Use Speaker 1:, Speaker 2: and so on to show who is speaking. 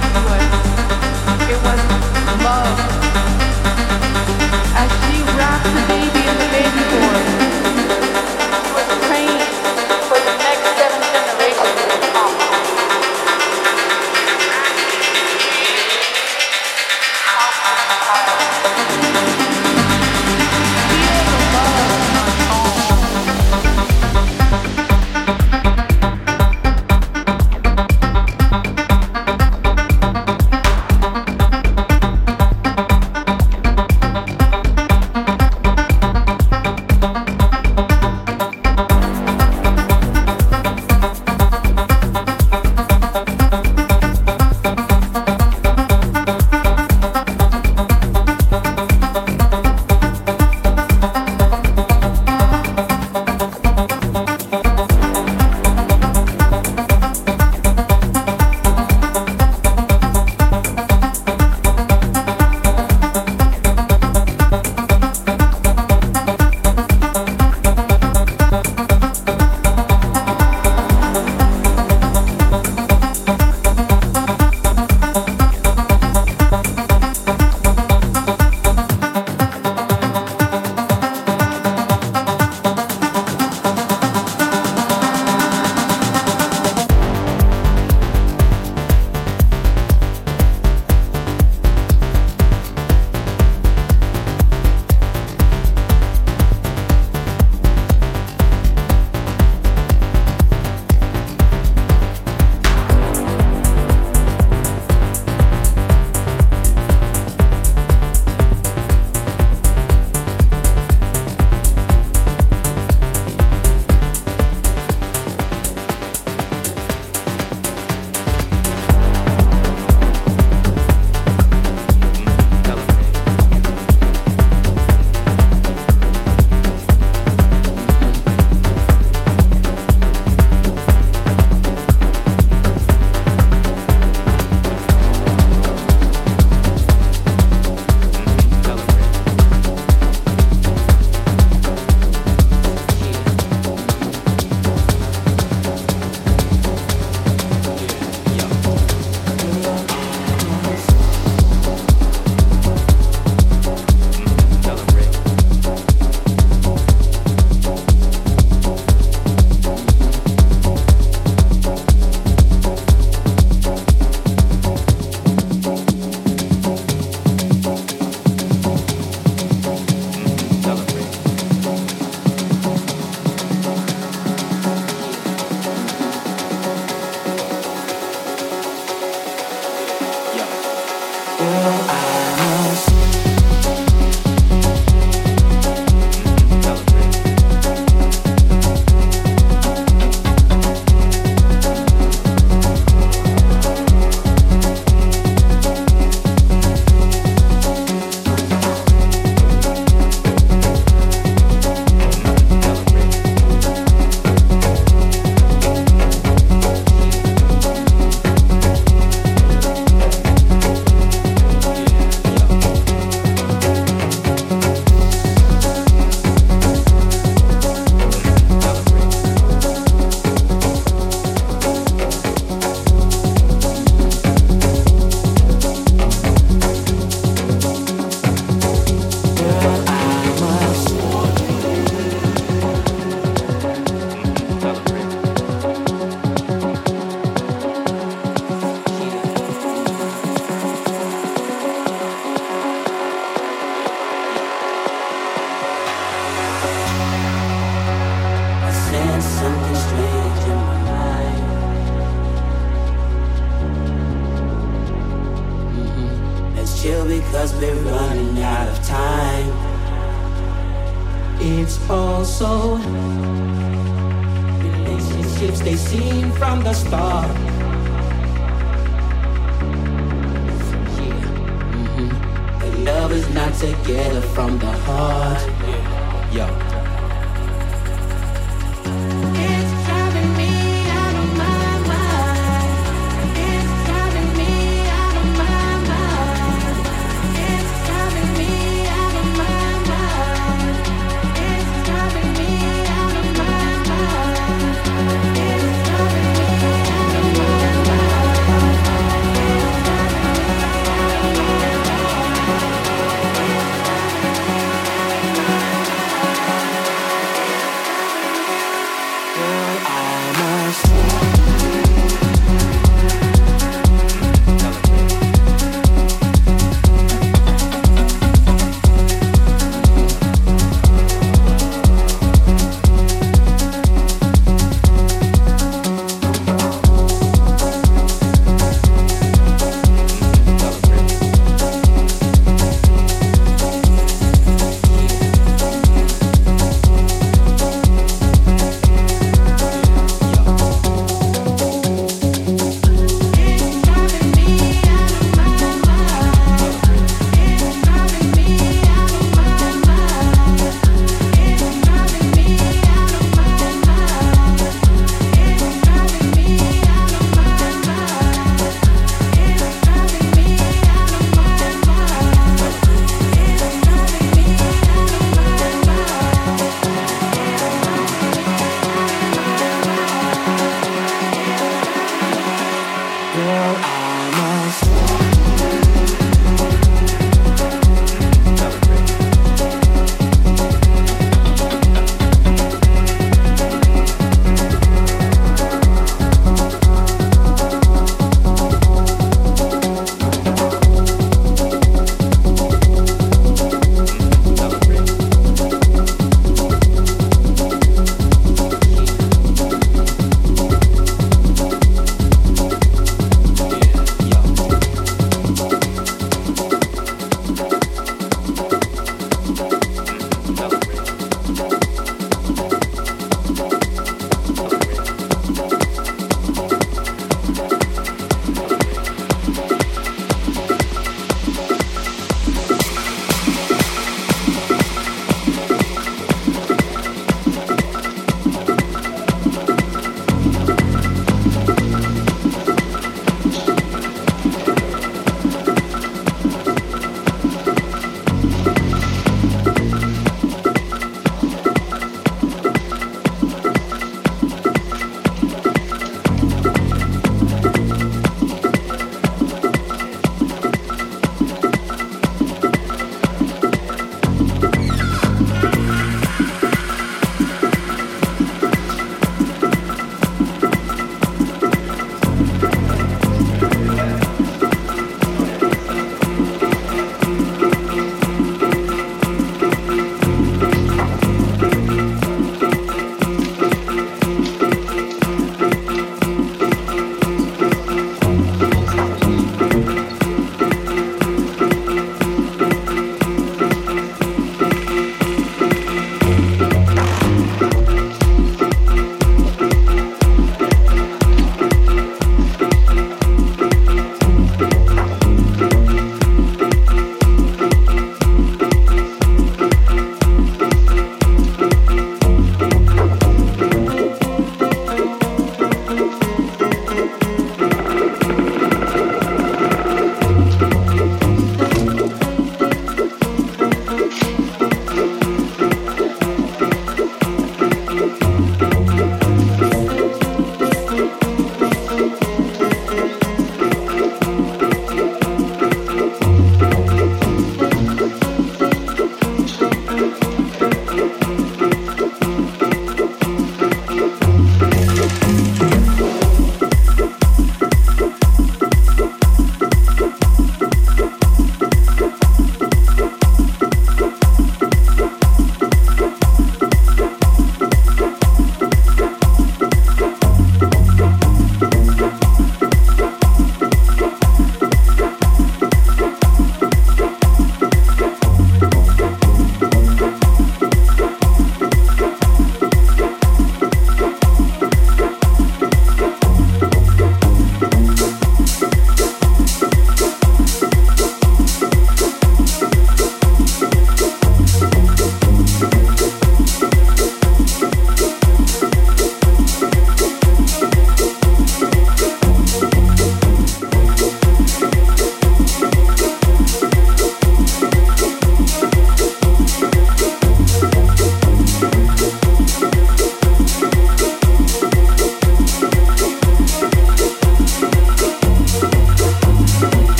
Speaker 1: Bye.